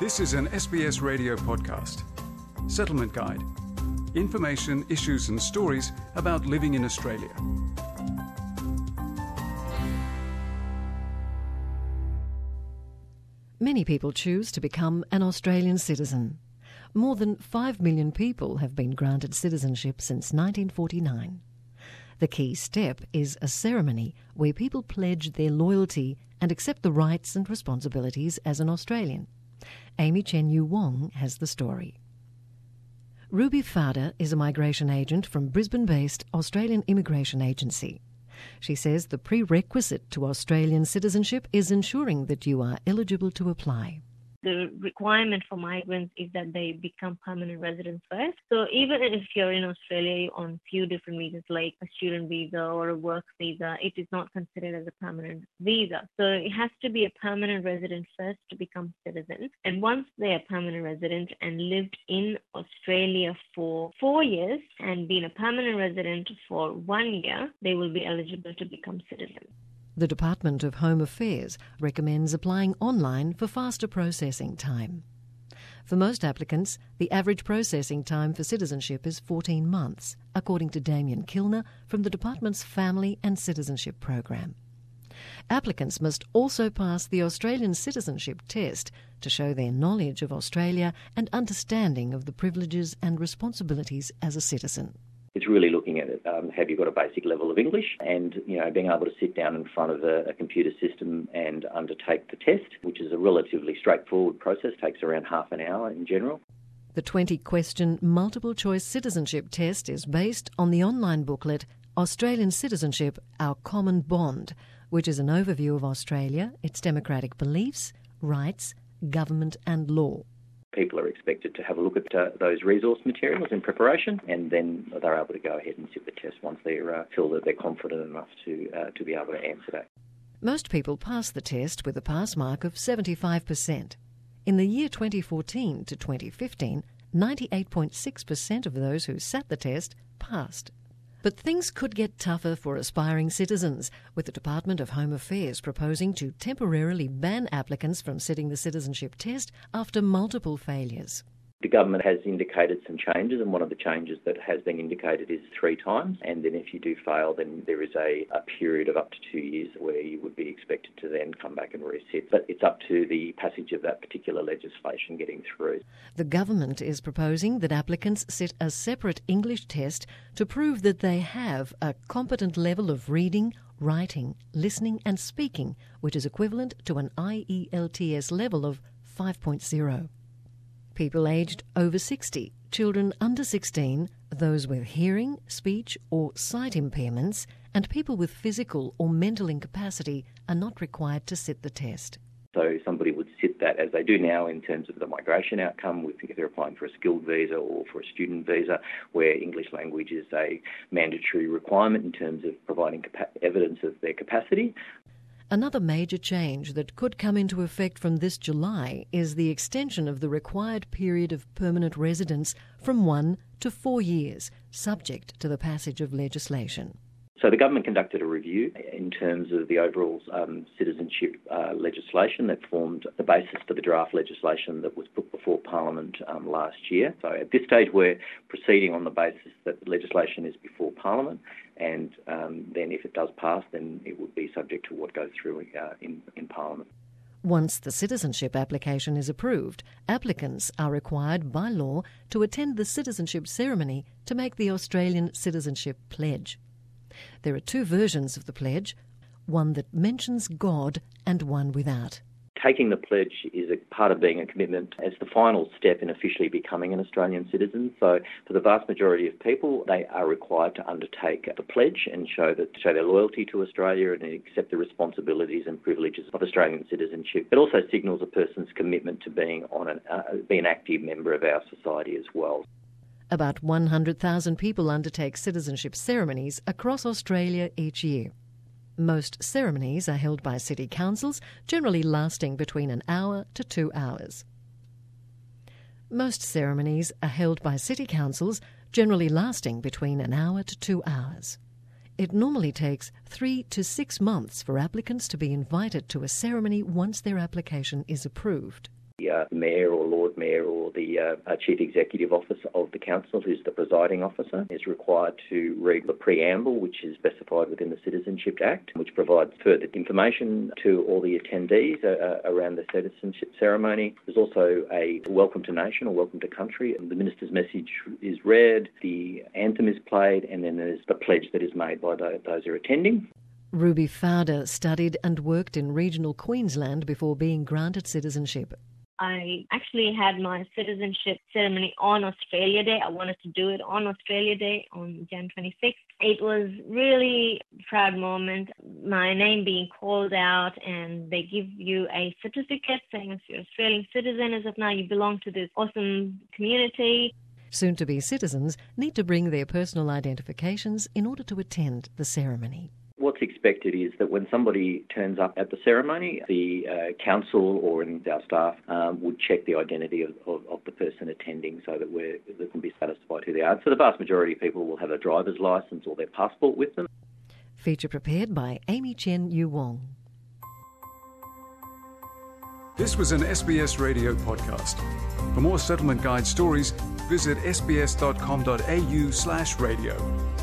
This is an SBS radio podcast. Settlement Guide. Information, issues, and stories about living in Australia. Many people choose to become an Australian citizen. More than 5 million people have been granted citizenship since 1949. The key step is a ceremony where people pledge their loyalty and accept the rights and responsibilities as an Australian. Amy Chen Yu Wong has the story. Ruby Fada is a migration agent from Brisbane based Australian Immigration Agency. She says the prerequisite to Australian citizenship is ensuring that you are eligible to apply the requirement for migrants is that they become permanent residents first. So even if you're in Australia on few different visas like a student visa or a work visa, it is not considered as a permanent visa. So it has to be a permanent resident first to become citizens. And once they are permanent resident and lived in Australia for four years and been a permanent resident for one year, they will be eligible to become citizens. The Department of Home Affairs recommends applying online for faster processing time. For most applicants, the average processing time for citizenship is 14 months, according to Damien Kilner from the Department's Family and Citizenship Program. Applicants must also pass the Australian citizenship test to show their knowledge of Australia and understanding of the privileges and responsibilities as a citizen. It's really looking at um, have you got a basic level of English and you know being able to sit down in front of a, a, computer system and undertake the test, which is a relatively straightforward process, takes around half an hour in general. The 20 question multiple choice citizenship test is based on the online booklet Australian Citizenship Our Common Bond, which is an overview of Australia, its democratic beliefs, rights, government, and law people are expected to have a look at uh, those resource materials in preparation, and then they're able to go ahead and sit the test once they uh, feel that they're confident enough to uh, to be able to answer that. Most people pass the test with a pass mark of 75%. In the year 2014 to 2015, 98.6% of those who sat the test passed. But things could get tougher for aspiring citizens, with the Department of Home Affairs proposing to temporarily ban applicants from sitting the citizenship test after multiple failures. The government has indicated some changes, and one of the changes that has been indicated is three times. And then if you do fail, then there is a, a period of up to two years where you would be expected to then come back and resit. But it's up to the passage of that particular legislation getting through. The government is proposing that applicants sit a separate English test to prove that they have a competent level of reading, writing, listening, and speaking, which is equivalent to an IELTS level of 5.0 people aged over 60, children under 16, those with hearing, speech, or sight impairments, and people with physical or mental incapacity are not required to sit the test. So somebody would sit that as they do now in terms of the migration outcome, if they're applying for a skilled visa or for a student visa, where English language is a mandatory requirement in terms of providing evidence of their capacity. Another major change that could come into effect from this July is the extension of the required period of permanent residence from one to four years, subject to the passage of legislation. So the government conducted a review in terms of the overall um, citizenship uh, legislation that formed the basis for the draft legislation that was put before Parliament um, last year. So at this stage, we're proceeding on the basis that the legislation is before Parliament, and um, then if it does pass, then it would be subject to what goes through uh, in, in Parliament. Once the citizenship application is approved, applicants are required by law to attend the citizenship ceremony to make the Australian Citizenship Pledge. There are two versions of the pledge one that mentions God and one without. Taking the pledge is a part of being a commitment as the final step in officially becoming an Australian citizen. So, for the vast majority of people, they are required to undertake the pledge and show that show their loyalty to Australia and accept the responsibilities and privileges of Australian citizenship. It also signals a person's commitment to being on an uh, be an active member of our society as well. About 100,000 people undertake citizenship ceremonies across Australia each year. Most ceremonies are held by city councils, generally lasting between an hour to two hours. Most ceremonies are held by city councils, generally lasting between an hour to two hours. It normally takes three to six months for applicants to be invited to a ceremony once their application is approved. The uh, mayor or Lord Mayor or the uh, chief executive officer of the council, who's the presiding officer, is required to read the preamble, which is specified within the Citizenship Act, which provides further information to all the attendees uh, uh around the citizenship ceremony. There's also a welcome to nation or welcome to country. And the minister's message is read, the anthem is played, and then there's the pledge that is made by those who are attending. Ruby Fowder studied and worked in regional Queensland before being granted citizenship. I actually had my citizenship ceremony on Australia Day. I wanted to do it on Australia Day on Jan 26th. It was really proud moment. My name being called out, and they give you a certificate saying if you're Australian citizen as of now, you belong to this awesome community. Soon to be citizens need to bring their personal identifications in order to attend the ceremony. What's expected is that when somebody turns up at the ceremony, the uh, council or our staff um, would check the identity of, of, of, the person attending so that we can be satisfied who they are. So the vast majority of people will have a driver's license or their passport with them. Feature prepared by Amy Chen Yu Wong. This was an SBS radio podcast. For more settlement guide stories, visit sbs.com.au slash radio.